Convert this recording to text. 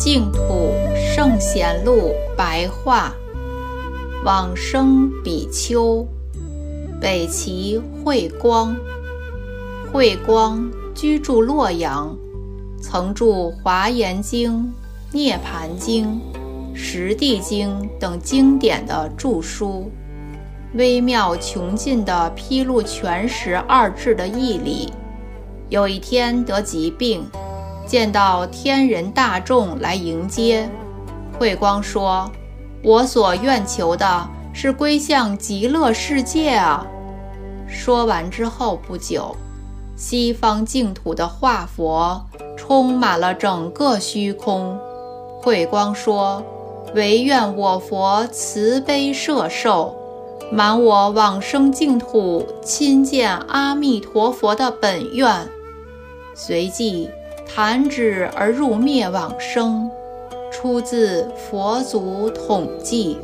净土圣贤录白话，往生比丘，北齐慧光。慧光居住洛阳，曾著《华严经》《涅盘经》《十地经》等经典的著书，微妙穷尽地披露全实二智的义理。有一天得疾病，见到天人大众来迎接，慧光说：“我所愿求的是归向极乐世界啊！”说完之后不久。西方净土的化佛充满了整个虚空。慧光说：“唯愿我佛慈悲摄受，满我往生净土亲见阿弥陀佛的本愿。”随即弹指而入灭往生。出自《佛祖统计》。